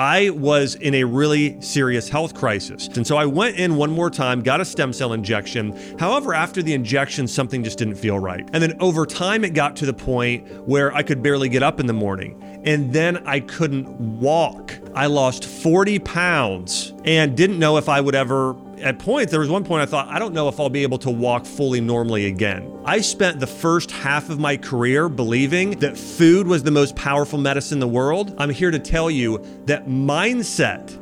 I was in a really serious health crisis. And so I went in one more time, got a stem cell injection. However, after the injection, something just didn't feel right. And then over time, it got to the point where I could barely get up in the morning. And then I couldn't walk. I lost 40 pounds and didn't know if I would ever at points, there was one point I thought, I don't know if I'll be able to walk fully normally again. I spent the first half of my career believing that food was the most powerful medicine in the world. I'm here to tell you that mindset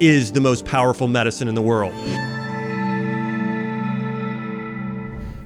is the most powerful medicine in the world.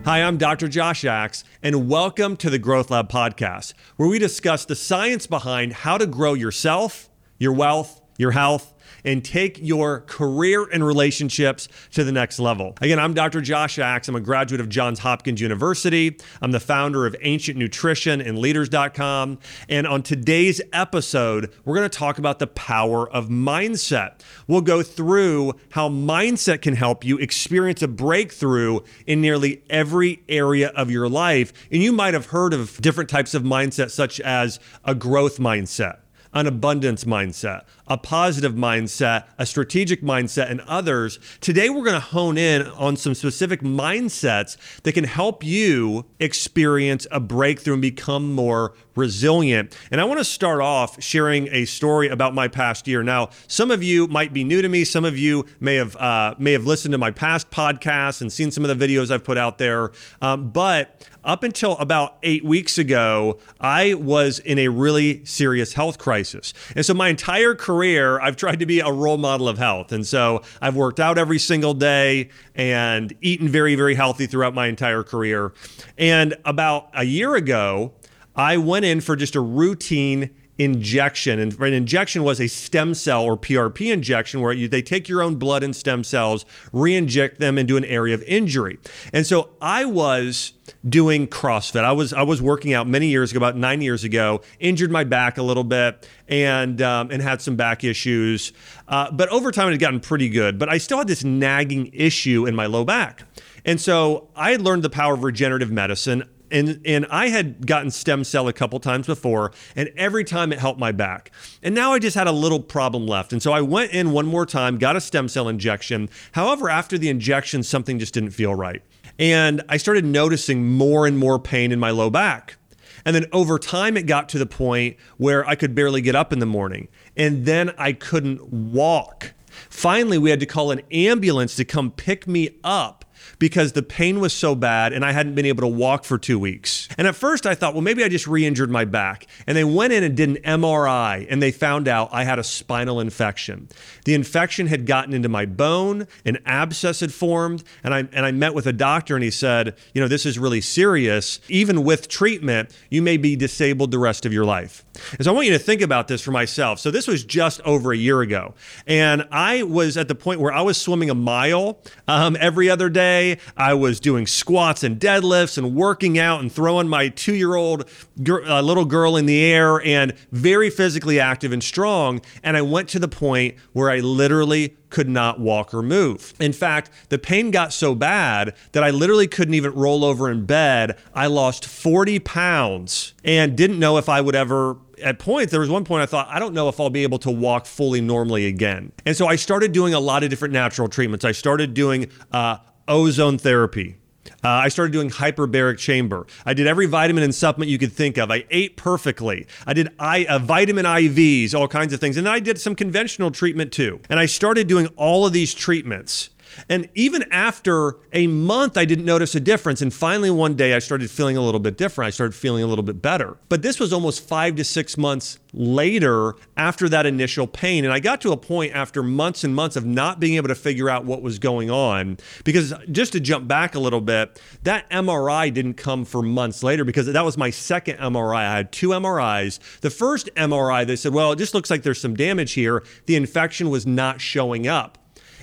Hi, I'm Dr. Josh Axe, and welcome to the Growth Lab podcast, where we discuss the science behind how to grow yourself, your wealth, your health, and take your career and relationships to the next level. Again, I'm Dr. Josh Axe. I'm a graduate of Johns Hopkins University. I'm the founder of Ancient Nutrition and Leaders.com. And on today's episode, we're going to talk about the power of mindset. We'll go through how mindset can help you experience a breakthrough in nearly every area of your life. And you might have heard of different types of mindset, such as a growth mindset an abundance mindset, a positive mindset, a strategic mindset, and others. Today, we're going to hone in on some specific mindsets that can help you experience a breakthrough and become more resilient. And I want to start off sharing a story about my past year. Now, some of you might be new to me. Some of you may have uh, may have listened to my past podcasts and seen some of the videos I've put out there. Um, but up until about eight weeks ago, I was in a really serious health crisis. And so my entire career, I've tried to be a role model of health. And so I've worked out every single day and eaten very, very healthy throughout my entire career. And about a year ago, I went in for just a routine injection. And an injection was a stem cell or PRP injection where you, they take your own blood and stem cells, re inject them into an area of injury. And so I was doing CrossFit. I was I was working out many years ago, about nine years ago. Injured my back a little bit and um, and had some back issues. Uh, but over time, it had gotten pretty good. But I still had this nagging issue in my low back. And so I had learned the power of regenerative medicine and and I had gotten stem cell a couple times before, and every time it helped my back. And now I just had a little problem left, and so I went in one more time, got a stem cell injection. However, after the injection, something just didn't feel right, and I started noticing more and more pain in my low back. And then over time, it got to the point where I could barely get up in the morning, and then I couldn't walk. Finally, we had to call an ambulance to come pick me up because the pain was so bad and I hadn't been able to walk for two weeks. And at first I thought, well, maybe I just re injured my back. And they went in and did an MRI and they found out I had a spinal infection. The infection had gotten into my bone, an abscess had formed. And I, and I met with a doctor and he said, you know, this is really serious. Even with treatment, you may be disabled the rest of your life. So I want you to think about this for myself. So this was just over a year ago. And I was at the point where I was swimming a mile um, every other day. I was doing squats and deadlifts and working out and throwing my two year old uh, little girl in the air and very physically active and strong. And I went to the point where I literally could not walk or move. In fact, the pain got so bad that I literally couldn't even roll over in bed. I lost 40 pounds and didn't know if I would ever at points, there was one point I thought, I don't know if I'll be able to walk fully normally again. And so I started doing a lot of different natural treatments. I started doing uh, ozone therapy. Uh, I started doing hyperbaric chamber. I did every vitamin and supplement you could think of. I ate perfectly. I did I, uh, vitamin IVs, all kinds of things. And then I did some conventional treatment too. And I started doing all of these treatments. And even after a month, I didn't notice a difference. And finally, one day, I started feeling a little bit different. I started feeling a little bit better. But this was almost five to six months later after that initial pain. And I got to a point after months and months of not being able to figure out what was going on. Because just to jump back a little bit, that MRI didn't come for months later because that was my second MRI. I had two MRIs. The first MRI, they said, well, it just looks like there's some damage here. The infection was not showing up.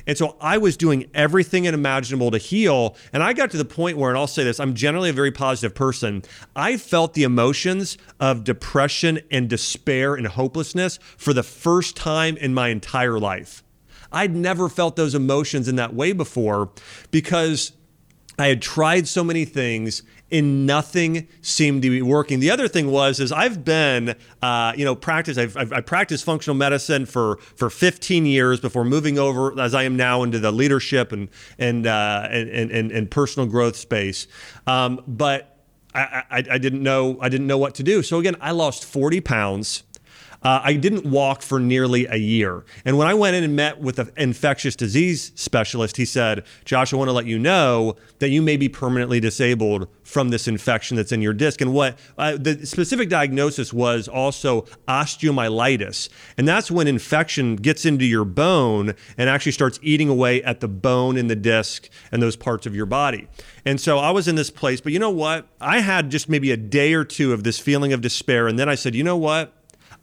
And so I was doing everything imaginable to heal. And I got to the point where, and I'll say this, I'm generally a very positive person. I felt the emotions of depression and despair and hopelessness for the first time in my entire life. I'd never felt those emotions in that way before because I had tried so many things and nothing seemed to be working. The other thing was is I've been, uh, you know, practice. I've, I've, I practiced functional medicine for for 15 years before moving over, as I am now, into the leadership and and uh, and, and, and personal growth space. Um, but I, I, I didn't know I didn't know what to do. So again, I lost 40 pounds. Uh, I didn't walk for nearly a year. And when I went in and met with an infectious disease specialist, he said, Josh, I want to let you know that you may be permanently disabled from this infection that's in your disc. And what uh, the specific diagnosis was also osteomyelitis. And that's when infection gets into your bone and actually starts eating away at the bone in the disc and those parts of your body. And so I was in this place, but you know what? I had just maybe a day or two of this feeling of despair. And then I said, you know what?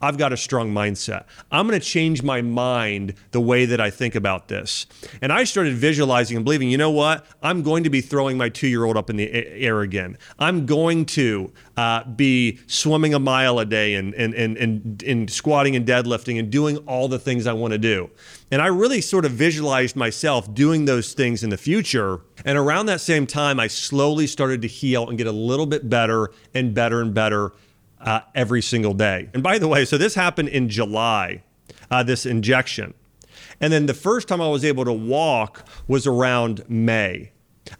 I've got a strong mindset. I'm going to change my mind the way that I think about this. And I started visualizing and believing, you know what? I'm going to be throwing my two year old up in the air again. I'm going to uh, be swimming a mile a day and, and, and, and, and squatting and deadlifting and doing all the things I want to do. And I really sort of visualized myself doing those things in the future. And around that same time, I slowly started to heal and get a little bit better and better and better uh, every single day. And by the way, so this happened in July, uh, this injection. And then the first time I was able to walk was around May.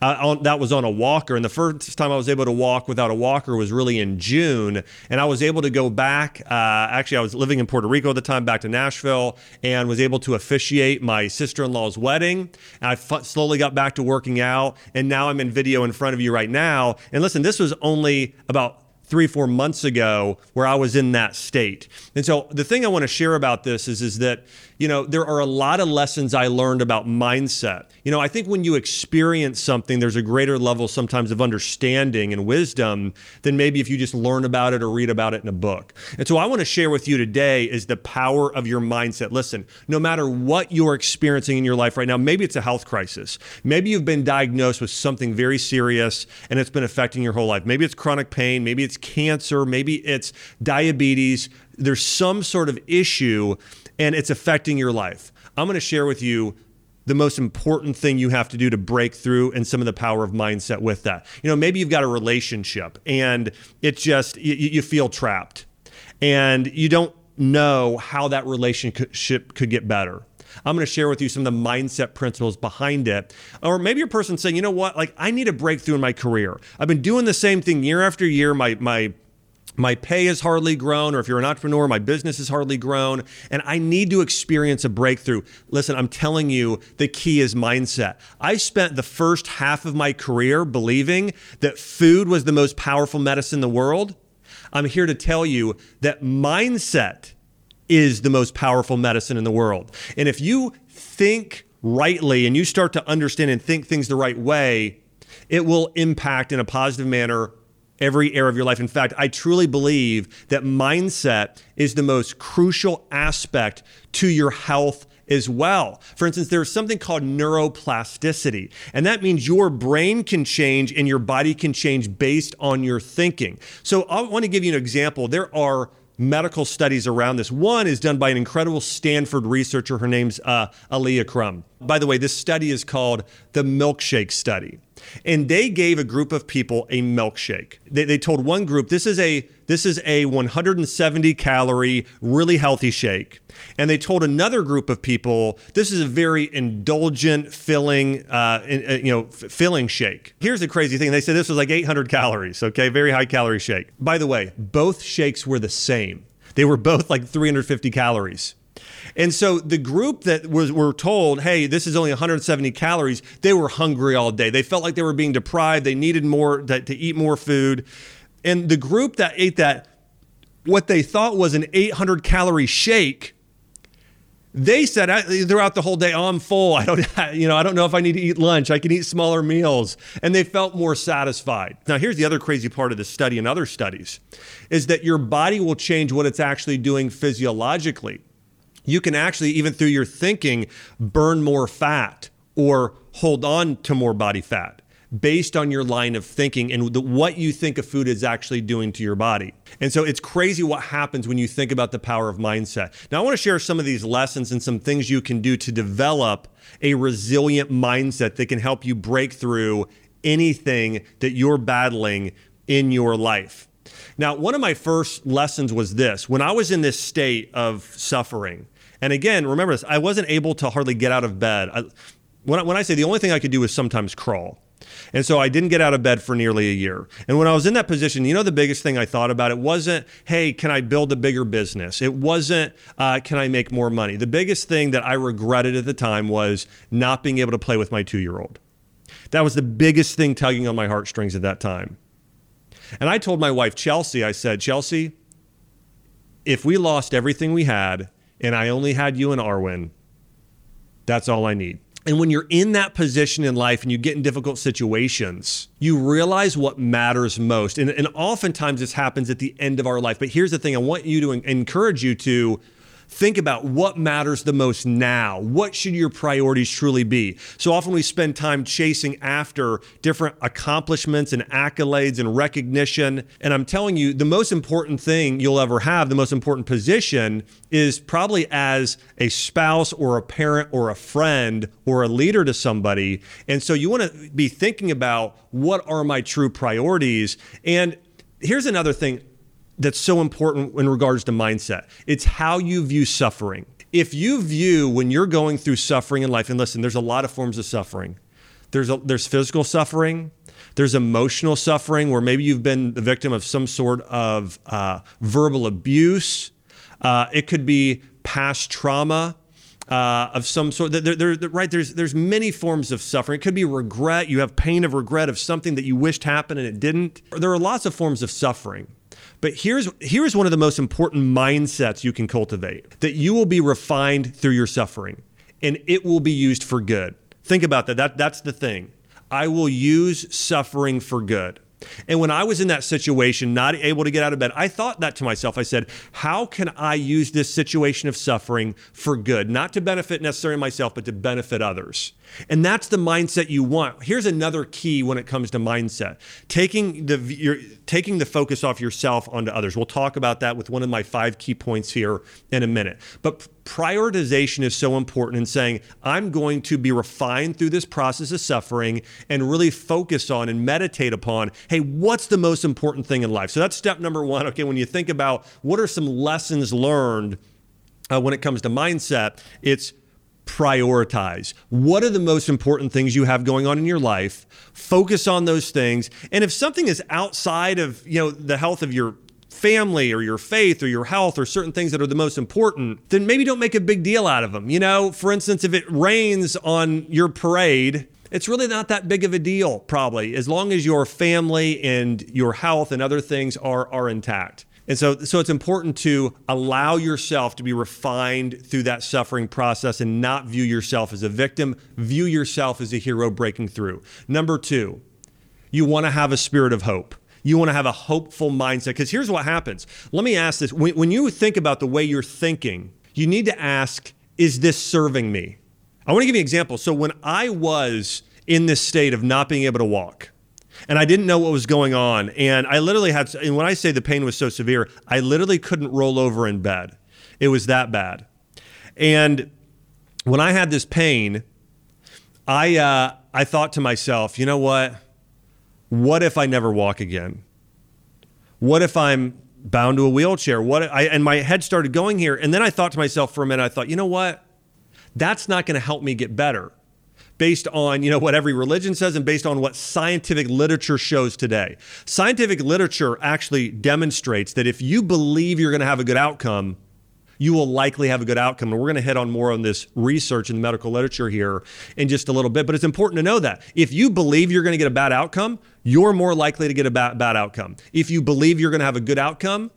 Uh, on, that was on a walker. And the first time I was able to walk without a walker was really in June. And I was able to go back. Uh, actually, I was living in Puerto Rico at the time, back to Nashville, and was able to officiate my sister in law's wedding. And I f- slowly got back to working out. And now I'm in video in front of you right now. And listen, this was only about three, four months ago where I was in that state. And so the thing I want to share about this is, is that you know, there are a lot of lessons I learned about mindset. You know, I think when you experience something, there's a greater level sometimes of understanding and wisdom than maybe if you just learn about it or read about it in a book. And so I want to share with you today is the power of your mindset. Listen, no matter what you're experiencing in your life right now, maybe it's a health crisis. Maybe you've been diagnosed with something very serious and it's been affecting your whole life. Maybe it's chronic pain, maybe it's cancer, maybe it's diabetes. There's some sort of issue and it's affecting your life. I'm going to share with you the most important thing you have to do to break through and some of the power of mindset with that. You know, maybe you've got a relationship and it's just, you, you feel trapped and you don't know how that relationship could get better. I'm going to share with you some of the mindset principles behind it. Or maybe a person saying, you know what, like I need a breakthrough in my career. I've been doing the same thing year after year. My my my pay has hardly grown, or if you're an entrepreneur, my business has hardly grown, and I need to experience a breakthrough. Listen, I'm telling you, the key is mindset. I spent the first half of my career believing that food was the most powerful medicine in the world. I'm here to tell you that mindset is the most powerful medicine in the world. And if you think rightly and you start to understand and think things the right way, it will impact in a positive manner every area of your life. In fact, I truly believe that mindset is the most crucial aspect to your health as well. For instance, there's something called neuroplasticity, and that means your brain can change and your body can change based on your thinking. So I want to give you an example. There are medical studies around this. One is done by an incredible Stanford researcher. Her name's uh, Alia Crum. By the way, this study is called the milkshake study. And they gave a group of people a milkshake. They, they told one group, this is a this is a 170 calorie, really healthy shake. And they told another group of people, this is a very indulgent, filling, uh, you know, filling shake. Here's the crazy thing: they said this was like 800 calories. Okay, very high calorie shake. By the way, both shakes were the same. They were both like 350 calories. And so the group that was were told, "Hey, this is only 170 calories," they were hungry all day. They felt like they were being deprived. They needed more to, to eat more food. And the group that ate that what they thought was an 800 calorie shake, they said throughout the whole day, oh, "I'm full. I don't, you know, I don't know if I need to eat lunch. I can eat smaller meals," and they felt more satisfied. Now, here's the other crazy part of this study and other studies, is that your body will change what it's actually doing physiologically you can actually, even through your thinking, burn more fat or hold on to more body fat based on your line of thinking and the, what you think a food is actually doing to your body. And so it's crazy what happens when you think about the power of mindset. Now, I want to share some of these lessons and some things you can do to develop a resilient mindset that can help you break through anything that you're battling in your life. Now, one of my first lessons was this when I was in this state of suffering, and again, remember this, I wasn't able to hardly get out of bed. I, when, I, when I say the only thing I could do was sometimes crawl. And so I didn't get out of bed for nearly a year. And when I was in that position, you know, the biggest thing I thought about it wasn't, hey, can I build a bigger business? It wasn't, uh, can I make more money? The biggest thing that I regretted at the time was not being able to play with my two year old. That was the biggest thing tugging on my heartstrings at that time. And I told my wife, Chelsea, I said, Chelsea, if we lost everything we had and I only had you and Arwen, that's all I need. And when you're in that position in life and you get in difficult situations, you realize what matters most. And, and oftentimes this happens at the end of our life. But here's the thing I want you to encourage you to Think about what matters the most now. What should your priorities truly be? So often we spend time chasing after different accomplishments and accolades and recognition. And I'm telling you, the most important thing you'll ever have, the most important position is probably as a spouse or a parent or a friend or a leader to somebody. And so you want to be thinking about what are my true priorities. And here's another thing that's so important in regards to mindset. It's how you view suffering. If you view when you're going through suffering in life, and listen, there's a lot of forms of suffering. There's a, there's physical suffering. There's emotional suffering where maybe you've been the victim of some sort of uh, verbal abuse. Uh, it could be past trauma. Uh, of some sort. There, there, right, there's there's many forms of suffering. It could be regret. You have pain of regret of something that you wished happened and it didn't. There are lots of forms of suffering. But here's here's one of the most important mindsets you can cultivate that you will be refined through your suffering and it will be used for good. Think about that. That that's the thing. I will use suffering for good. And when I was in that situation, not able to get out of bed, I thought that to myself. I said, How can I use this situation of suffering for good? Not to benefit necessarily myself, but to benefit others. And that's the mindset you want. Here's another key when it comes to mindset taking the, you're, taking the focus off yourself onto others. We'll talk about that with one of my five key points here in a minute. But prioritization is so important in saying, I'm going to be refined through this process of suffering and really focus on and meditate upon, hey, what's the most important thing in life? So that's step number one. Okay, when you think about what are some lessons learned uh, when it comes to mindset, it's prioritize. What are the most important things you have going on in your life? Focus on those things. And if something is outside of, you know, the health of your family or your faith or your health or certain things that are the most important, then maybe don't make a big deal out of them. You know, for instance, if it rains on your parade, it's really not that big of a deal, probably, as long as your family and your health and other things are, are intact. And so, so it's important to allow yourself to be refined through that suffering process and not view yourself as a victim. View yourself as a hero breaking through. Number two, you want to have a spirit of hope. You want to have a hopeful mindset. Because here's what happens. Let me ask this when, when you think about the way you're thinking, you need to ask, is this serving me? I want to give you an example. So when I was in this state of not being able to walk, and I didn't know what was going on. And I literally had, and when I say the pain was so severe, I literally couldn't roll over in bed. It was that bad. And when I had this pain, I uh, I thought to myself, you know what? What if I never walk again? What if I'm bound to a wheelchair? What I and my head started going here, and then I thought to myself for a minute. I thought, you know what? That's not going to help me get better based on you know what every religion says and based on what scientific literature shows today. Scientific literature actually demonstrates that if you believe you're going to have a good outcome, you will likely have a good outcome. And we're going to hit on more on this research in the medical literature here in just a little bit. But it's important to know that if you believe you're going to get a bad outcome, you're more likely to get a bad, bad outcome. If you believe you're going to have a good outcome,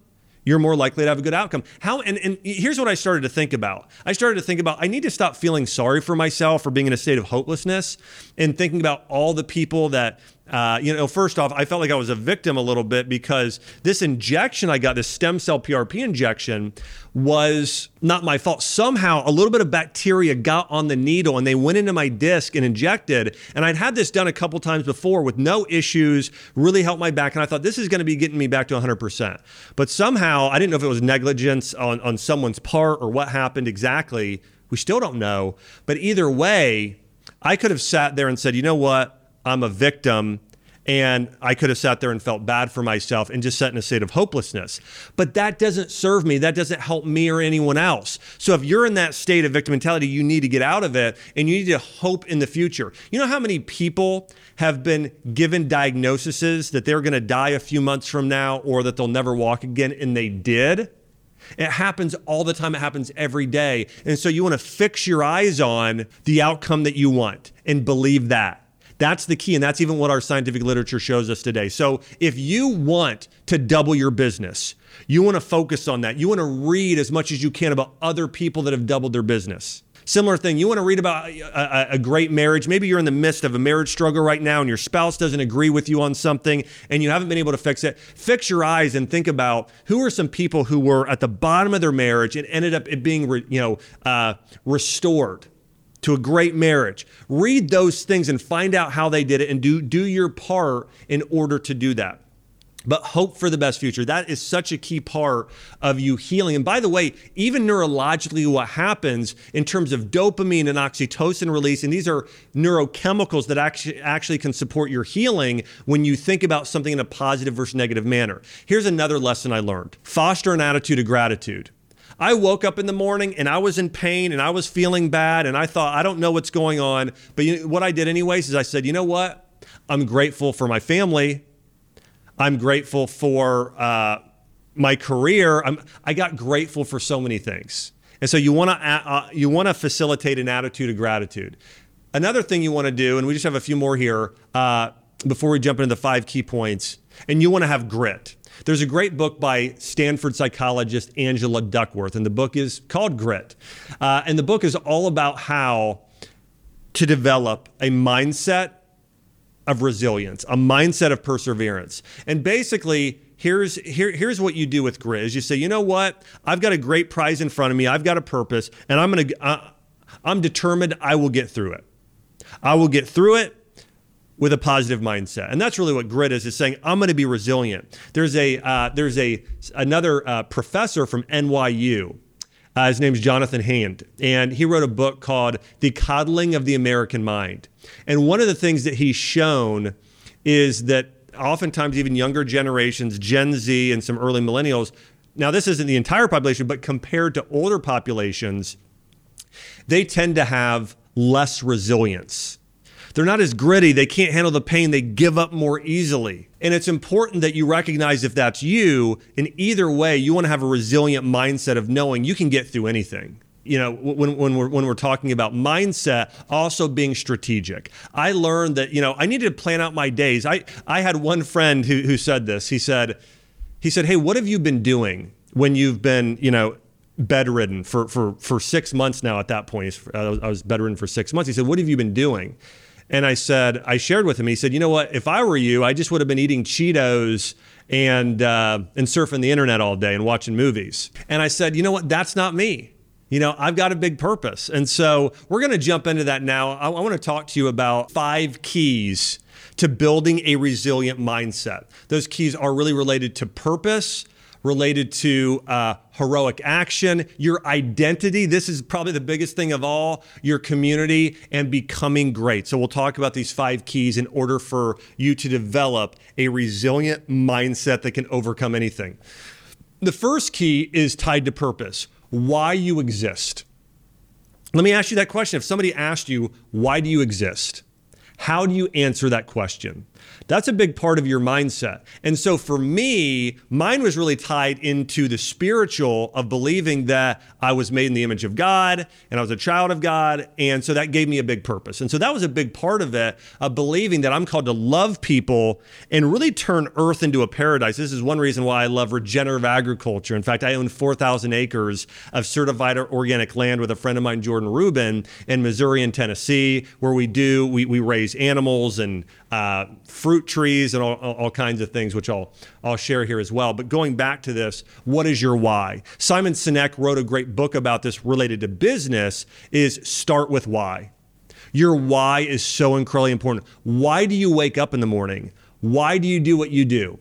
you're more likely to have a good outcome. How and, and here's what I started to think about. I started to think about I need to stop feeling sorry for myself for being in a state of hopelessness and thinking about all the people that uh, you know, first off, I felt like I was a victim a little bit because this injection I got, this stem cell PRP injection, was not my fault. Somehow, a little bit of bacteria got on the needle and they went into my disc and injected. And I'd had this done a couple times before with no issues, really helped my back. And I thought this is going to be getting me back to 100%. But somehow, I didn't know if it was negligence on, on someone's part or what happened exactly. We still don't know. But either way, I could have sat there and said, you know what? I'm a victim and I could have sat there and felt bad for myself and just sat in a state of hopelessness. But that doesn't serve me. That doesn't help me or anyone else. So if you're in that state of victim mentality, you need to get out of it and you need to hope in the future. You know how many people have been given diagnoses that they're going to die a few months from now or that they'll never walk again, and they did? It happens all the time. It happens every day. And so you want to fix your eyes on the outcome that you want and believe that. That's the key. And that's even what our scientific literature shows us today. So if you want to double your business, you want to focus on that. You want to read as much as you can about other people that have doubled their business. Similar thing, you want to read about a, a, great marriage. Maybe you're in the midst of a marriage struggle right now and your spouse doesn't agree with you on something and you haven't been able to fix it. Fix your eyes and think about who are some people who were at the bottom of their marriage and ended up it being, you know, uh, restored to a great marriage. Read those things and find out how they did it and do, do your part in order to do that. But hope for the best future. That is such a key part of you healing. And by the way, even neurologically, what happens in terms of dopamine and oxytocin release, and these are neurochemicals that actually, actually can support your healing when you think about something in a positive versus negative manner. Here's another lesson I learned foster an attitude of gratitude. I woke up in the morning and I was in pain and I was feeling bad and I thought, I don't know what's going on. But you what I did, anyways, is I said, you know what? I'm grateful for my family. I'm grateful for uh, my career. I'm, I got grateful for so many things. And so you want to uh, you want to facilitate an attitude of gratitude. Another thing you want to do, and we just have a few more here uh, before we jump into the five key points, and you want to have grit. There's a great book by Stanford psychologist Angela Duckworth, and the book is called Grit. Uh, and the book is all about how to develop a mindset of resilience, a mindset of perseverance. And basically, here's here, here's what you do with grit is you say you know what i've got a great prize in front of me i've got a purpose and i'm gonna uh, i'm determined i will get through it i will get through it with a positive mindset. And that's really what grit is, is saying, I'm going to be resilient. There's a, uh, there's a, another uh, professor from NYU. Uh, his name's Jonathan Haidt, and he wrote a book called The Coddling of the American Mind. And one of the things that he's shown is that oftentimes even younger generations, Gen Z and some early millennials, now this isn't the entire population, but compared to older populations, they tend to have less resilience they're not as gritty. They can't handle the pain. They give up more easily. And it's important that you recognize if that's you. In either way, you want to have a resilient mindset of knowing you can get through anything you know when, when we're when we're talking about mindset also being strategic i learned that you know i needed to plan out my days i i had one friend who, who said this he said he said hey what have you been doing when you've been you know bedridden for for for six months now at that point i was, bedridden for six months he said what have you been doing and I said, I shared with him. He said, you know what? If I were you, I just would have been eating Cheetos and uh, and surfing the internet all day and watching movies. And I said, you know what? That's not me. You know, I've got a big purpose. And so we're going to jump into that now. I, I want to talk to you about five keys to building a resilient mindset. Those keys are really related to purpose related to uh, heroic action, your identity. This is probably the biggest thing of all your community and becoming great. So, we'll talk about these five keys in order for you to develop a resilient mindset that can overcome anything. The first key is tied to purpose why you exist. Let me ask you that question. If somebody asked you, why do you exist? How do you answer that question? That's a big part of your mindset. And so for me, mine was really tied into the spiritual of believing that I was made in the image of God and I was a child of God. And so that gave me a big purpose. And so that was a big part of it, of believing that I'm called to love people and really turn earth into a paradise. This is one reason why I love regenerative agriculture. In fact, I own 4,000 acres of certified organic land with a friend of mine, Jordan Rubin, in Missouri and Tennessee, where we do, we, we raise animals and uh, fruit trees and all, all kinds of things, which I'll, I'll share here as well. But going back to this, what is your why? Simon Sinek wrote a great book about this related to business is start with why. Your why is so incredibly important. Why do you wake up in the morning? Why do you do what you do?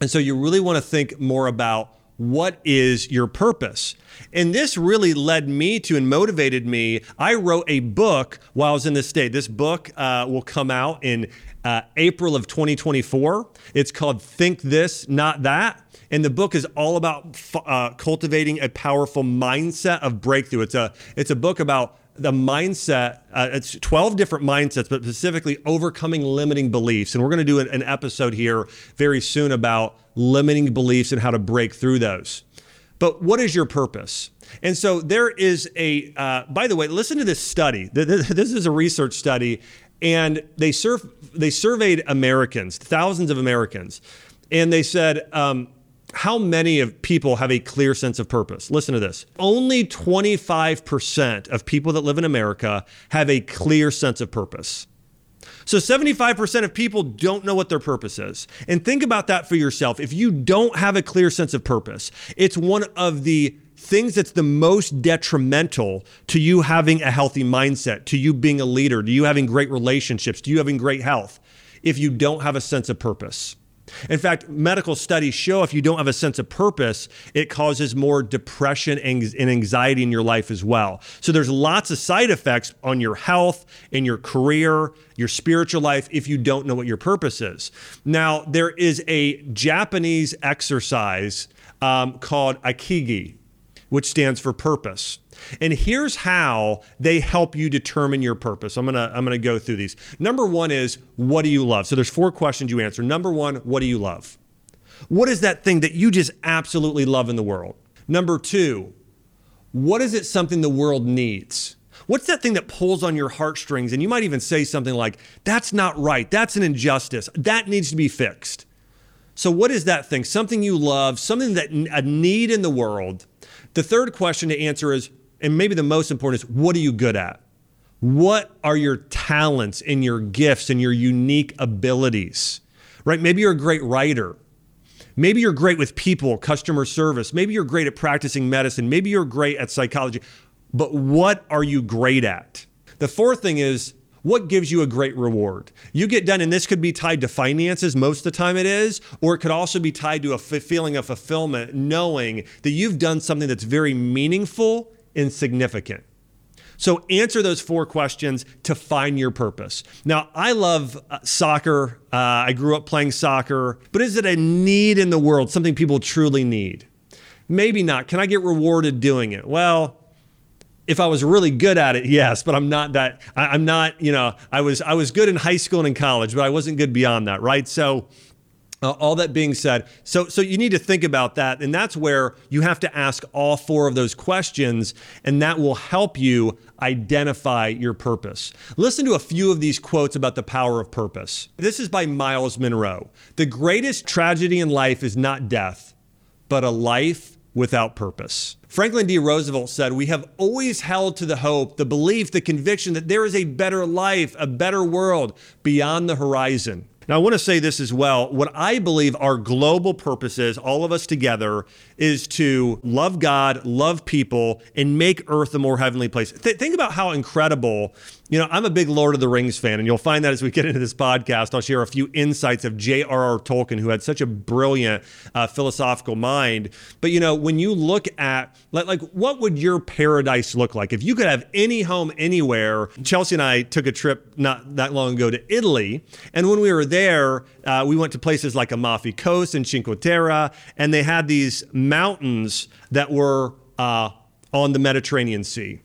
And so you really want to think more about what is your purpose? And this really led me to and motivated me. I wrote a book while I was in the state. This book uh, will come out in uh, April of 2024. It's called Think This, Not That. And the book is all about uh, cultivating a powerful mindset of breakthrough. It's a it's a book about the mindset. Uh, it's 12 different mindsets, but specifically overcoming limiting beliefs. And we're going to do an, an episode here very soon about limiting beliefs and how to break through those. But what is your purpose? And so there is a. Uh, by the way, listen to this study. This is a research study, and they surf, they surveyed Americans, thousands of Americans, and they said. Um, how many of people have a clear sense of purpose? Listen to this. Only 25% of people that live in America have a clear sense of purpose. So 75% of people don't know what their purpose is. And think about that for yourself. If you don't have a clear sense of purpose, it's one of the things that's the most detrimental to you having a healthy mindset, to you being a leader, to you having great relationships, to you having great health, if you don't have a sense of purpose. In fact, medical studies show if you don't have a sense of purpose, it causes more depression and anxiety in your life as well. So there's lots of side effects on your health, in your career, your spiritual life if you don't know what your purpose is. Now, there is a Japanese exercise um, called Ikigai, which stands for purpose. And here's how they help you determine your purpose. I'm gonna I'm gonna go through these. Number one is what do you love? So there's four questions you answer. Number one, what do you love? What is that thing that you just absolutely love in the world? Number two, what is it something the world needs? What's that thing that pulls on your heartstrings? And you might even say something like, that's not right. That's an injustice. That needs to be fixed. So, what is that thing? Something you love, something that a need in the world. The third question to answer is and maybe the most important is what are you good at? What are your talents and your gifts and your unique abilities? Right? Maybe you're a great writer. Maybe you're great with people, customer service. Maybe you're great at practicing medicine. Maybe you're great at psychology. But what are you great at? The fourth thing is what gives you a great reward? You get done, and this could be tied to finances, most of the time it is, or it could also be tied to a feeling of fulfillment, knowing that you've done something that's very meaningful insignificant? So answer those four questions to find your purpose. Now, I love uh, soccer. Uh, I grew up playing soccer, but is it a need in the world, something people truly need? Maybe not. Can I get rewarded doing it? Well, if I was really good at it, yes, but I'm not that. I, am not. You know, I was I was good in high school and in college, but I wasn't good beyond that, right? So uh, all that being said, so so you need to think about that, and that's where you have to ask all four of those questions, and that will help you identify your purpose. Listen to a few of these quotes about the power of purpose. This is by Myles Munroe. The greatest tragedy in life is not death, but a life without purpose. Franklin D. Roosevelt said, We have always held to the hope, the belief, the conviction that there is a better life, a better world beyond the horizon. Now, I want to say this as well. What I believe our global purpose is, all of us together, is to love God, love people, and make earth a more heavenly place. Th- think about how incredible you know, I'm a big Lord of the Rings fan, and you'll find that as we get into this podcast, I'll share a few insights of J.R.R. Tolkien, who had such a brilliant uh, philosophical mind. But, you know, when you look at, like, like, what would your paradise look like? If you could have any home anywhere, Chelsea and I took a trip not that long ago to Italy. And when we were there, uh, we went to places like Amalfi Coast and Cinque Terre, and they had these mountains that were uh, on the Mediterranean Sea.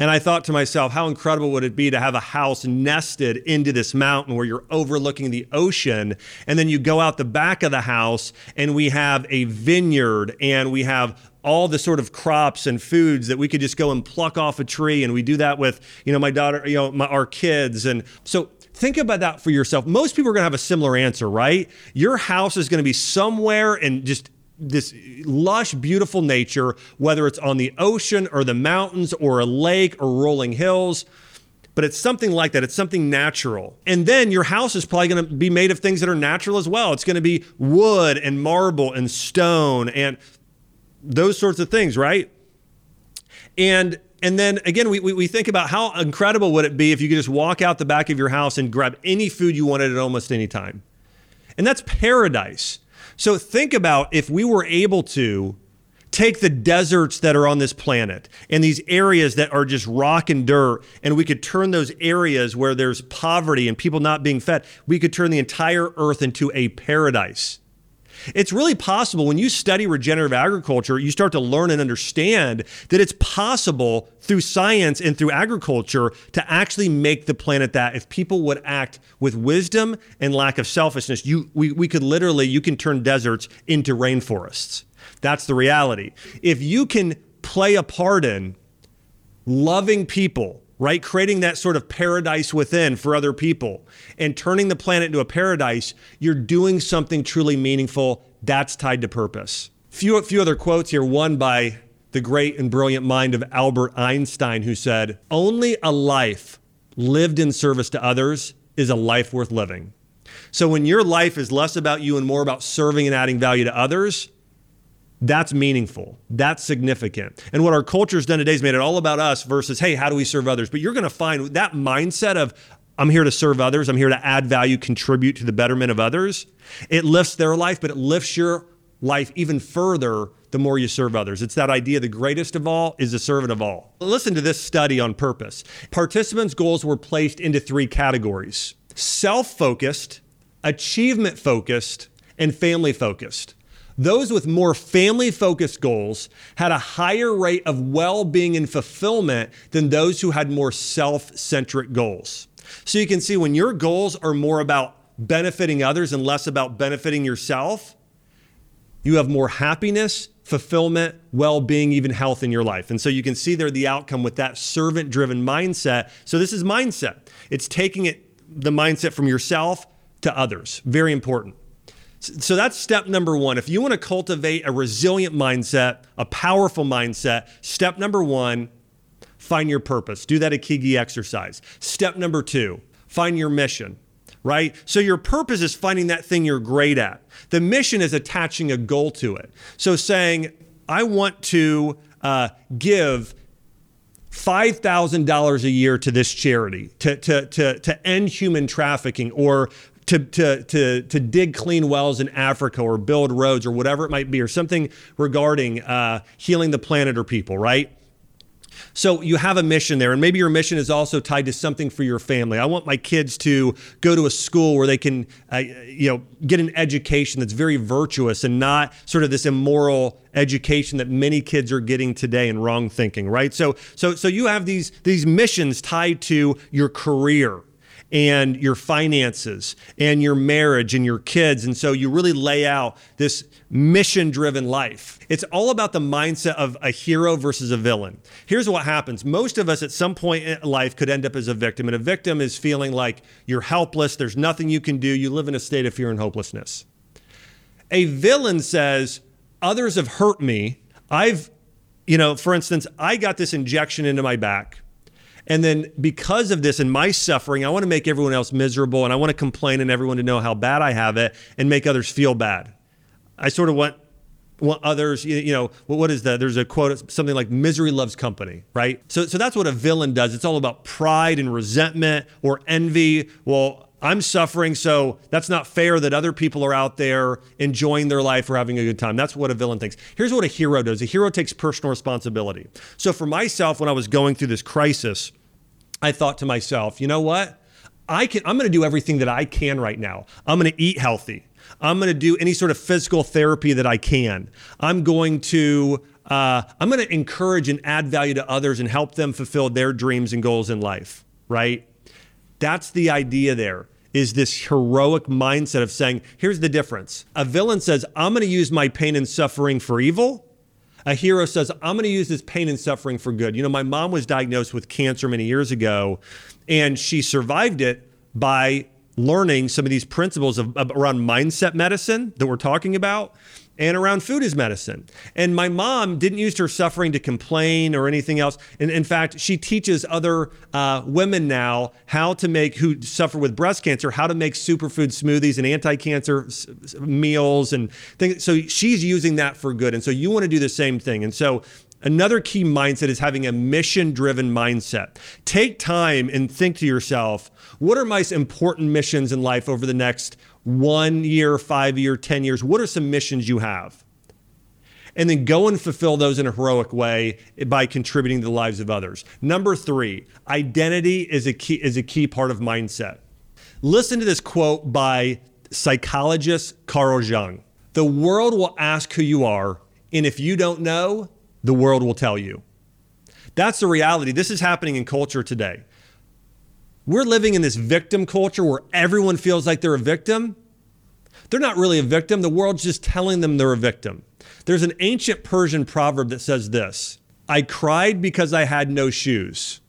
And I thought to myself, how incredible would it be to have a house nested into this mountain where you're overlooking the ocean? And then you go out the back of the house and we have a vineyard and we have all the sort of crops and foods that we could just go and pluck off a tree. And we do that with, you know, my daughter, you know, my, our kids. And so think about that for yourself. Most people are going to have a similar answer, right? Your house is going to be somewhere and just this lush, beautiful nature, whether it's on the ocean or the mountains or a lake or rolling hills. But it's something like that. It's something natural. And then your house is probably going to be made of things that are natural as well. It's going to be wood and marble and stone and those sorts of things, right? And and then again, we, we, we think about how incredible would it be if you could just walk out the back of your house and grab any food you wanted at almost any time. And that's paradise. So think about if we were able to take the deserts that are on this planet and these areas that are just rock and dirt, and we could turn those areas where there's poverty and people not being fed, we could turn the entire earth into a paradise. It's really possible when you study regenerative agriculture, you start to learn and understand that it's possible through science and through agriculture to actually make the planet that if people would act with wisdom and lack of selfishness, you we, we could literally you can turn deserts into rainforests. That's the reality. If you can play a part in loving people, right? Creating that sort of paradise within for other people and turning the planet into a paradise, you're doing something truly meaningful. That's tied to purpose. Few, few other quotes here. One by the great and brilliant mind of Albert Einstein, who said, Only a life lived in service to others is a life worth living. So when your life is less about you and more about serving and adding value to others, that's meaningful. That's significant. And what our culture's done today is made it all about us versus, hey, how do we serve others? But you're going to find that mindset of, I'm here to serve others, I'm here to add value, contribute to the betterment of others. It lifts their life, but it lifts your life even further the more you serve others. It's that idea the greatest of all is the servant of all. Listen to this study on purpose. Participants' goals were placed into three categories self focused, achievement focused, and family focused. Those with more family focused goals had a higher rate of well being and fulfillment than those who had more self centric goals. So you can see when your goals are more about benefiting others and less about benefiting yourself, you have more happiness, fulfillment, well being, even health in your life. And so you can see there the outcome with that servant driven mindset. So this is mindset, it's taking it, the mindset from yourself to others. Very important. So that's step number one. If you want to cultivate a resilient mindset, a powerful mindset, step number one, find your purpose. Do that Ikigai exercise. Step number two, find your mission, right? So your purpose is finding that thing you're great at. The mission is attaching a goal to it. So saying, I want to uh, give $5,000 a year to this charity to, to, to, to end human trafficking or to, to, to, to dig clean wells in Africa or build roads or whatever it might be, or something regarding uh, healing the planet or people, right? So you have a mission there, and maybe your mission is also tied to something for your family. I want my kids to go to a school where they can, uh, you know, get an education that's very virtuous and not sort of this immoral education that many kids are getting today and wrong thinking, right? So, so, so you have these these missions tied to your career and your finances and your marriage and your kids. And so you really lay out this mission driven life. It's all about the mindset of a hero versus a villain. Here's what happens most of us at some point in life could end up as a victim, and a victim is feeling like you're helpless, there's nothing you can do, you live in a state of fear and hopelessness. A villain says, Others have hurt me. I've, you know, for instance, I got this injection into my back. And then because of this and my suffering, I want to make everyone else miserable and I want to complain and everyone to know how bad I have it and make others feel bad. I sort of want want others, you know, what is that? There's a quote, something like misery loves company, right? So, so that's what a villain does. It's all about pride and resentment or envy. Well, I'm suffering, so that's not fair that other people are out there enjoying their life or having a good time. That's what a villain thinks. Here's what a hero does a hero takes personal responsibility. So, for myself, when I was going through this crisis, I thought to myself, you know what? I can I'm going to do everything that I can right now. I'm going to eat healthy. I'm going to do any sort of physical therapy that I can. I'm going to uh, I'm going to encourage and add value to others and help them fulfill their dreams and goals in life. Right? That's the idea. There is this heroic mindset of saying, here's the difference. A villain says, I'm going to use my pain and suffering for evil. A hero says, I'm going to use this pain and suffering for good. You know, my mom was diagnosed with cancer many years ago, and she survived it by learning some of these principles of, of, around mindset medicine that we're talking about and around food is medicine. And my mom didn't use her suffering to complain or anything else. And in fact, she teaches other uh, women now how to make, who suffer with breast cancer, how to make superfood smoothies and anti cancer s- meals and things. So she's using that for good. And so you want to do the same thing. And so Another key mindset is having a mission driven mindset. Take time and think to yourself, what are my important missions in life over the next one year, five year, 10 years? What are some missions you have? And then go and fulfill those in a heroic way by contributing to the lives of others. Number three, identity is a key, is a key part of mindset. Listen to this quote by psychologist Carl Jung. The world will ask who you are, and if you don't know, the world will tell you. That's the reality. This is happening in culture today. We're living in this victim culture where everyone feels like they're a victim. They're not really a victim. The world's just telling them they're a victim. There's an ancient Persian proverb that says this I cried because I had no shoes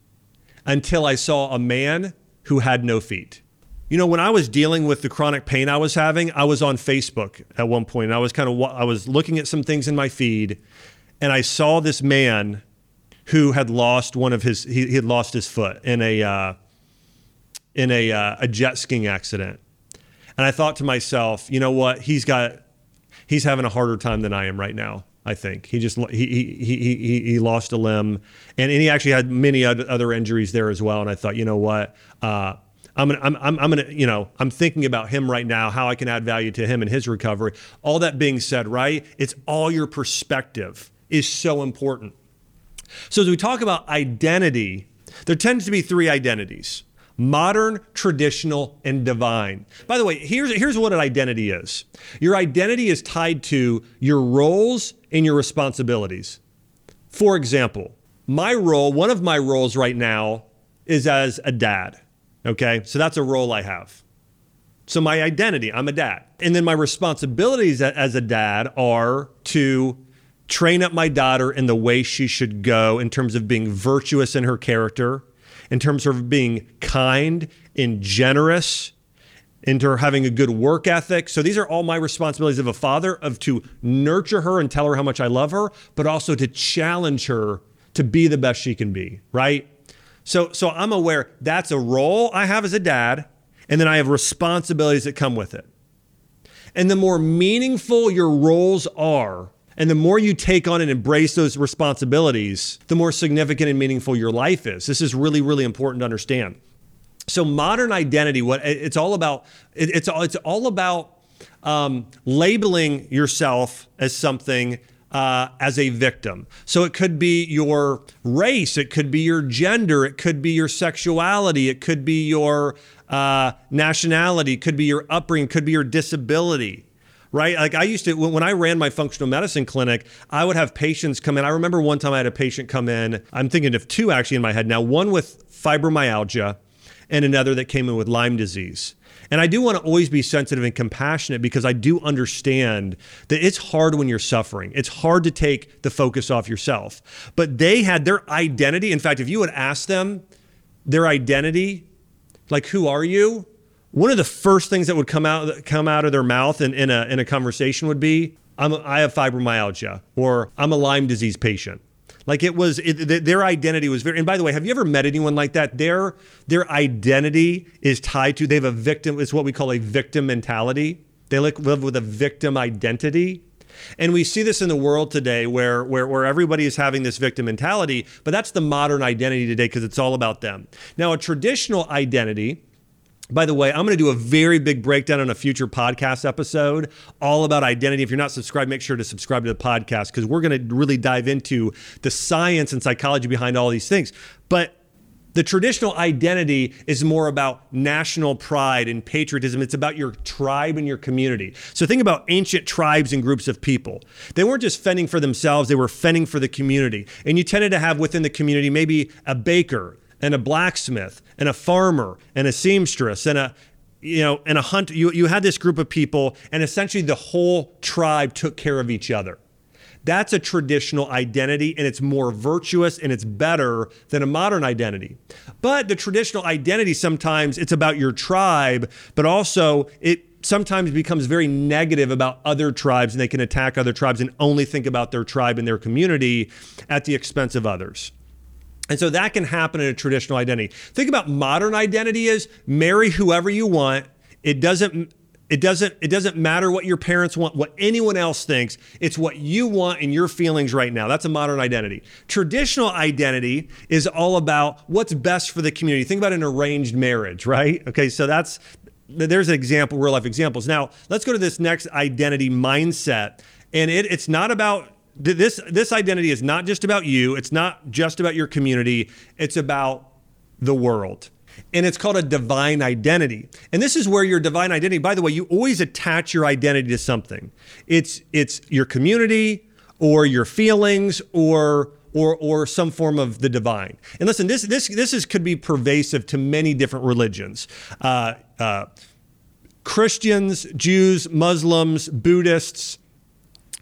until I saw a man who had no feet. You know, when I was dealing with the chronic pain I was having, I was on Facebook at one point, and I was kind of I was looking at some things in my feed, and I saw this man who had lost one of his he, he had lost his foot in a uh, in a uh, a jet skiing accident, and I thought to myself, you know what, he's got he's having a harder time than I am right now. I think he just he he he he, lost a limb, and, and he actually had many other injuries there as well. And I thought, you know what. Uh, I'm gonna, I'm, I'm, I'm gonna, you know, I'm thinking about him right now, how I can add value to him and his recovery. All that being said, right? It's all your perspective is so important. So as we talk about identity, there tends to be three identities modern, traditional, and divine. By the way, here's, here's what an identity is your identity is tied to your roles and your responsibilities. For example, my role, one of my roles right now is as a dad. Okay, so that's a role I have. So my identity, I'm a dad. And then my responsibilities as a dad are to train up my daughter in the way she should go in terms of being virtuous in her character, in terms of being kind and generous, into having a good work ethic. So these are all my responsibilities of a father of to nurture her and tell her how much I love her, but also to challenge her to be the best she can be, right? So, so I'm aware that's a role I have as a dad, and then I have responsibilities that come with it. And the more meaningful your roles are, and the more you take on and embrace those responsibilities, the more significant and meaningful your life is. This is really, really important to understand. So, modern identity, what it's all about, it's all, it's all about um, labeling yourself as something uh, as a victim. So it could be your race, it could be your gender, it could be your sexuality, it could be your uh, nationality, it could be your upbringing, it could be your disability. Right? Like I used to, when I ran my functional medicine clinic, I would have patients come in. I remember one time I had a patient come in. I'm thinking of two actually in my head now one with fibromyalgia and another that came in with Lyme disease. And I do want to always be sensitive and compassionate because I do understand that it's hard when you're suffering. It's hard to take the focus off yourself. But they had their identity. In fact, if you would ask them their identity, like who are you? One of the first things that would come out come out of their mouth in, in a in a conversation would be, I'm, I have fibromyalgia or I'm a Lyme disease patient. Like it was, it, their identity was very. And by the way, have you ever met anyone like that? Their their identity is tied to. They have a victim. It's what we call a victim mentality. They live with a victim identity. And we see this in the world today where, where, where everybody is having this victim mentality, but that's the modern identity today because it's all about them. Now, a traditional identity by the way, I'm going to do a very big breakdown on a future podcast episode all about identity. If you're not subscribed, make sure to subscribe to the podcast because we're going to really dive into the science and psychology behind all these things. But the traditional identity is more about national pride and patriotism. It's about your tribe and your community. So think about ancient tribes and groups of people. They weren't just fending for themselves, they were fending for the community. And you tended to have within the community maybe a baker, and a blacksmith and a farmer and a seamstress and a you know and a hunt you, you had this group of people and essentially the whole tribe took care of each other. That's a traditional identity and it's more virtuous and it's better than a modern identity. But the traditional identity sometimes it's about your tribe but also it sometimes becomes very negative about other tribes and they can attack other tribes and only think about their tribe and their community at the expense of others and so that can happen in a traditional identity. Think about modern identity is marry whoever you want. It doesn't it doesn't it doesn't matter what your parents want, what anyone else thinks. It's what you want and your feelings right now. That's a modern identity. Traditional identity is all about what's best for the community. Think about an arranged marriage, right? Okay, so that's there's an example, real life examples. Now, let's go to this next identity mindset. And it, it's not about this this identity is not just about you, it's not just about your community, it's about the world. And it's called a divine identity. And this is where your divine identity, by the way, you always attach your identity to something. It's it's your community or your feelings or or or some form of the divine. And listen, this this this is could be pervasive to many different religions. Uh, uh, Christians, Jews, Muslims, Buddhists,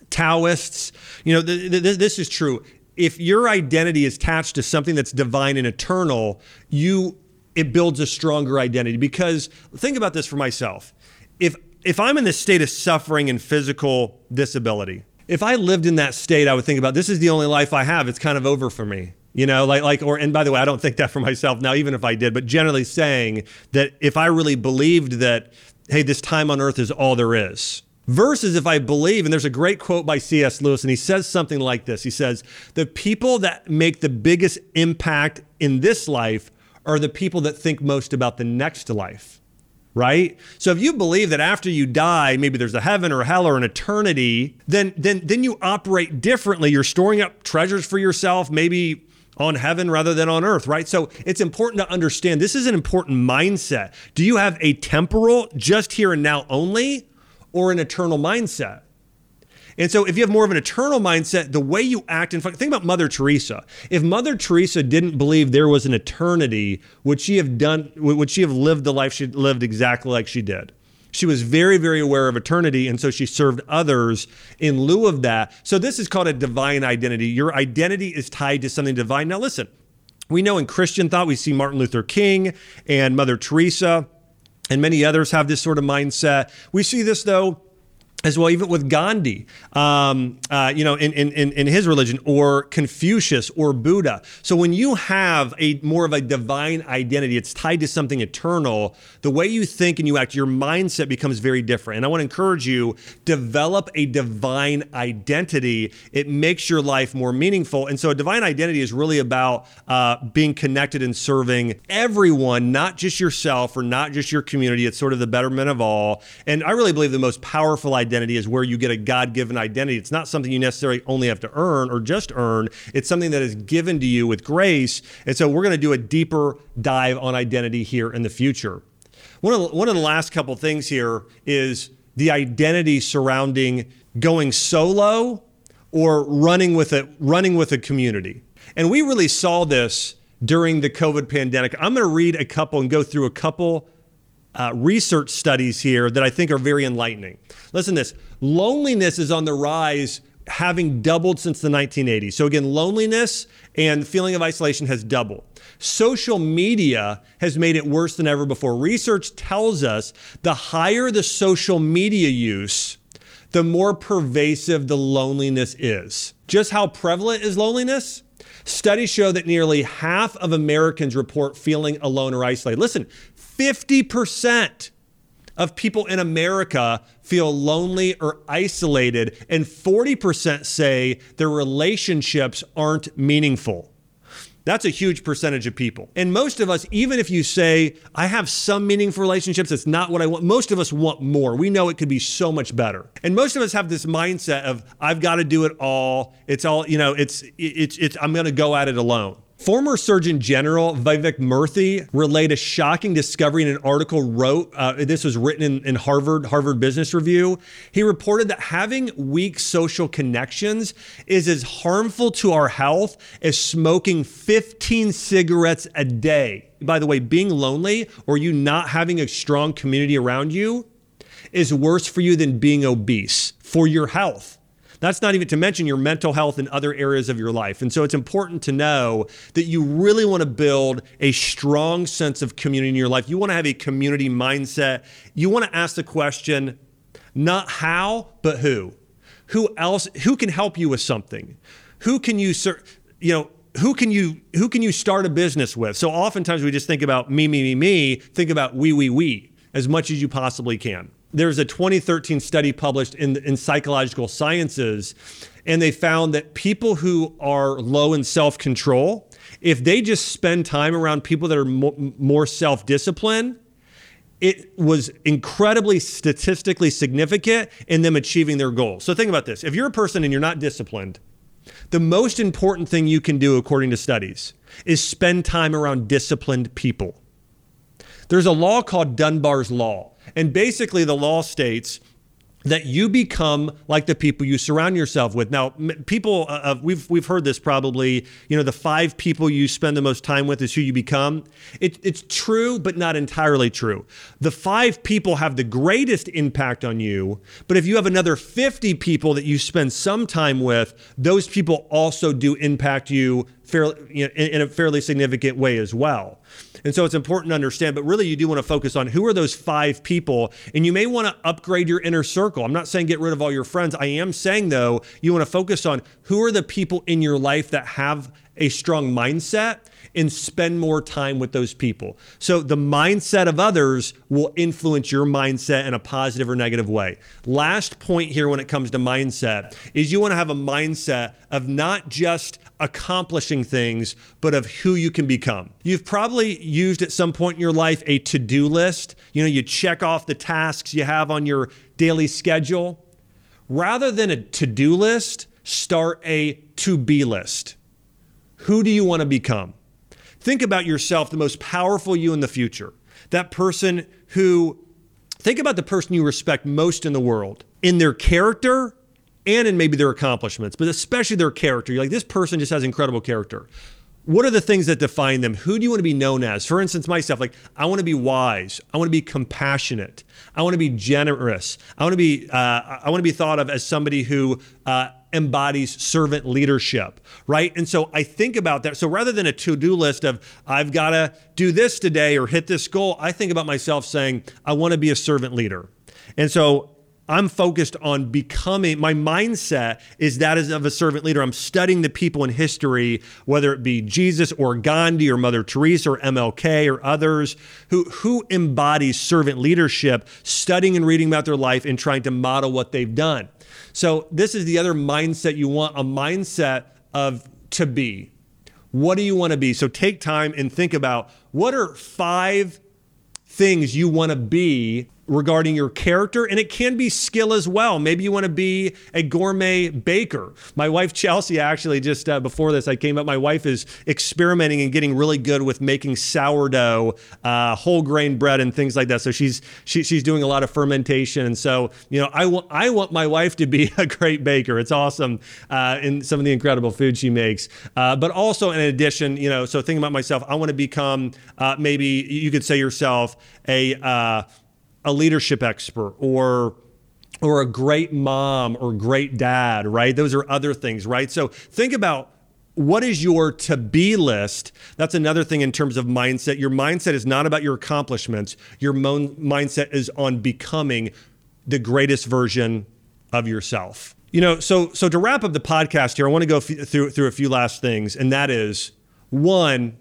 Taoists. You know, th- th- this is true. If your identity is attached to something that's divine and eternal, you it builds a stronger identity. Because think about this for myself. If if I'm in this state of suffering and physical disability, if I lived in that state, I would think about this is the only life I have. It's kind of over for me. You know, like like or and by the way, I don't think that for myself now, even if I did, but generally saying that if I really believed that, hey, this time on earth is all there is. Versus if I believe, and there's a great quote by C.S. Lewis, and he says something like this. He says, The people that make the biggest impact in this life are the people that think most about the next life right? So if you believe that after you die, maybe there's a heaven or a hell or an eternity, then then then you operate differently. You're storing up treasures for yourself, maybe on heaven rather than on earth, right? So it's important to understand this is an important mindset. Do you have a temporal, just here and now only, or an eternal mindset? And so, if you have more of an eternal mindset, the way you act and think about Mother Teresa. If Mother Teresa didn't believe there was an eternity, would she have done? Would she have lived the life she lived exactly like she did? She was very, very aware of eternity, and so she served others in lieu of that. So this is called a divine identity. Your identity is tied to something divine. Now, listen. We know in Christian thought, we see Martin Luther King and Mother Teresa and many others have this sort of mindset. We see this, though, as well, even with Gandhi, um, uh, you know, in, in, in his religion, or Confucius or Buddha. So when you have a more of a divine identity, it's tied to something eternal. The way you think and you act, your mindset becomes very different. And I want to encourage you develop a divine identity. It makes your life more meaningful. And so a divine identity is really about uh, being connected and serving everyone, not just yourself or not just your community. It's sort of the betterment of all. And I really believe the most powerful identity identity is where you get a God given identity. It's not something you necessarily only have to earn or just earn, it's something that is given to you with grace. And so we're going to do a deeper dive on identity here in the future. One of the, one of the last couple things here is the identity surrounding going solo or running with a running with a community. And we really saw this during the COVID pandemic. I'm going to read a couple and go through a couple uh, research studies here that I think are very enlightening. Listen to this loneliness is on the rise, having doubled since the 1980s. So, again, loneliness and feeling of isolation has doubled. Social media has made it worse than ever before. Research tells us the higher the social media use, the more pervasive the loneliness is. Just how prevalent is loneliness? Studies show that nearly half of Americans report feeling alone or isolated. Listen, 50% of people in America feel lonely or isolated, and 40% say their relationships aren't meaningful. That's a huge percentage of people. And most of us, even if you say, I have some meaningful relationships, it's not what I want, most of us want more. We know it could be so much better. And most of us have this mindset of, I've got to do it all. It's all, you know, it's, it's, it's, I'm going to go at it alone. Former Surgeon General Vivek Murthy relayed a shocking discovery in an article wrote. Uh, this was written in, in Harvard Harvard Business Review. He reported that having weak social connections is as harmful to our health as smoking 15 cigarettes a day. By the way, being lonely or you not having a strong community around you is worse for you than being obese for your health. That's not even to mention your mental health and other areas of your life. And so it's important to know that you really want to build a strong sense of community in your life. You want to have a community mindset. You want to ask the question, not how, but who. Who else, who can help you with something? Who can you, you know, who can you who can you start a business with? So oftentimes we just think about me, me, me, me. Think about we, we, we as much as you possibly can there's a 2013 study published in, in psychological sciences, and they found that people who are low in self control, if they just spend time around people that are mo- more self disciplined, it was incredibly statistically significant in them achieving their goals. So think about this. If you're a person and you're not disciplined, the most important thing you can do, according to studies, is spend time around disciplined people. There's a law called Dunbar's Law. And basically, the law states that you become like the people you surround yourself with. Now, people, uh, uh, we've we've heard this probably. You know, the five people you spend the most time with is who you become. It, it's true, but not entirely true. The five people have the greatest impact on you, but if you have another fifty people that you spend some time with, those people also do impact you fairly, you know, in, in a fairly significant way as well. And so it's important to understand, but really you do want to focus on who are those five people. And you may want to upgrade your inner circle. I'm not saying get rid of all your friends. I am saying, though, you want to focus on who are the people in your life that have a strong mindset and spend more time with those people. So the mindset of others will influence your mindset in a positive or negative way. Last point here when it comes to mindset is you want to have a mindset of not just accomplishing things, but of who you can become. You've probably used at some point in your life a to do list. You know, you check off the tasks you have on your daily schedule. Rather than a to do list, start a to be list. Who do you want to become? Think about yourself, the most powerful you in the future. That person who, think about the person you respect most in the world in their character and in maybe their accomplishments, but especially their character. You're like, this person just has incredible character. What are the things that define them? Who do you want to be known as? For instance, myself, like I want to be wise. I want to be compassionate. I want to be generous. I want to be. Uh, I want to be thought of as somebody who uh, embodies servant leadership, right? And so I think about that. So rather than a to do list of, I've got to do this today or hit this goal, I think about myself saying, I want to be a servant leader. And so I'm focused on becoming, my mindset is that of a servant leader. I'm studying the people in history, whether it be Jesus or Gandhi or Mother Teresa or MLK or others who, who embodies servant leadership, studying and reading about their life and trying to model what they've done. So, this is the other mindset you want a mindset of to be. What do you want to be? So, take time and think about what are five things you want to be regarding your character, and it can be skill as well. Maybe you want to be a gourmet baker. My wife Chelsea actually just uh, before this I came up. My wife is experimenting and getting really good with making sourdough, uh, whole grain bread, and things like that. So she's she, she's doing a lot of fermentation, and so you know I want I want my wife to be a great baker. It's awesome uh, in some of the incredible food she makes, uh, but also in addition, you know, so thinking about myself, I want to become uh, maybe you could say yourself a uh, a leadership expert or or a great mom or great dad, right? Those are other things, right? So think about what is your to be list? That's another thing in terms of mindset. Your mindset is not about your accomplishments. Your mindset is on becoming the greatest version of yourself. You know, so so to wrap up the podcast here, I want to go f- through through a few last things, and that is one,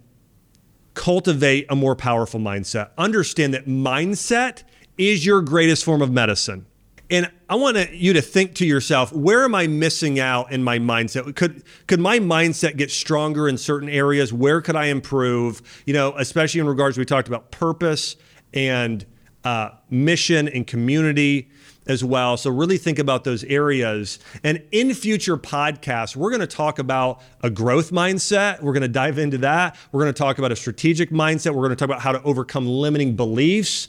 cultivate a more powerful mindset. Understand that mindset is your greatest form of medicine. And I want you to think to yourself, where am I missing out in my mindset? Could could my mindset get stronger in certain areas? Where could I improve? You know, especially in regards we talked about purpose and uh, mission and community as well. So really think about those areas. And in future podcasts, we're going to talk about a growth mindset. We're going to dive into that. We're going to talk about a strategic mindset. We're going to talk about how to overcome limiting beliefs.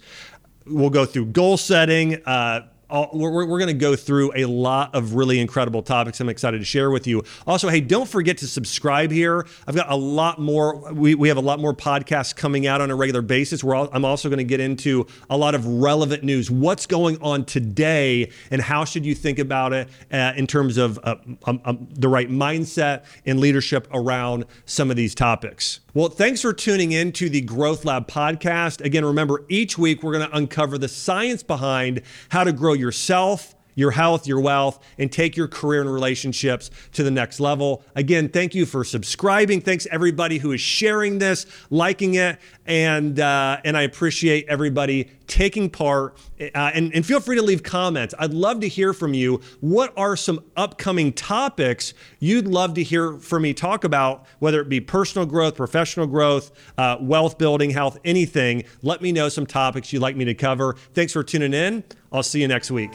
We'll go through goal setting. Uh, we're, we're going to go through a lot of really incredible topics I'm excited to share with you. Also, hey, don't forget to subscribe here. I've got a lot more, we, we have a lot more podcasts coming out on a regular basis. All, I'm also going to get into a lot of relevant news. What's going on today and how should you think about it uh, in terms of uh, um, um, the right mindset and leadership around some of these topics? Well, thanks for tuning in to the Growth Lab podcast. Again, remember, each week we're going to uncover the science behind how to grow yourself, your health, your wealth, and take your career and relationships to the next level. Again, thank you for subscribing. Thanks everybody who is sharing this, liking it, and uh, and I appreciate everybody taking part. Uh, and, and feel free to leave comments. I'd love to hear from you. What are some upcoming topics you'd love to hear from me talk about, whether it be personal growth, professional growth, uh, wealth building, health, anything? Let me know some topics you'd like me to cover. Thanks for tuning in. I'll see you next week.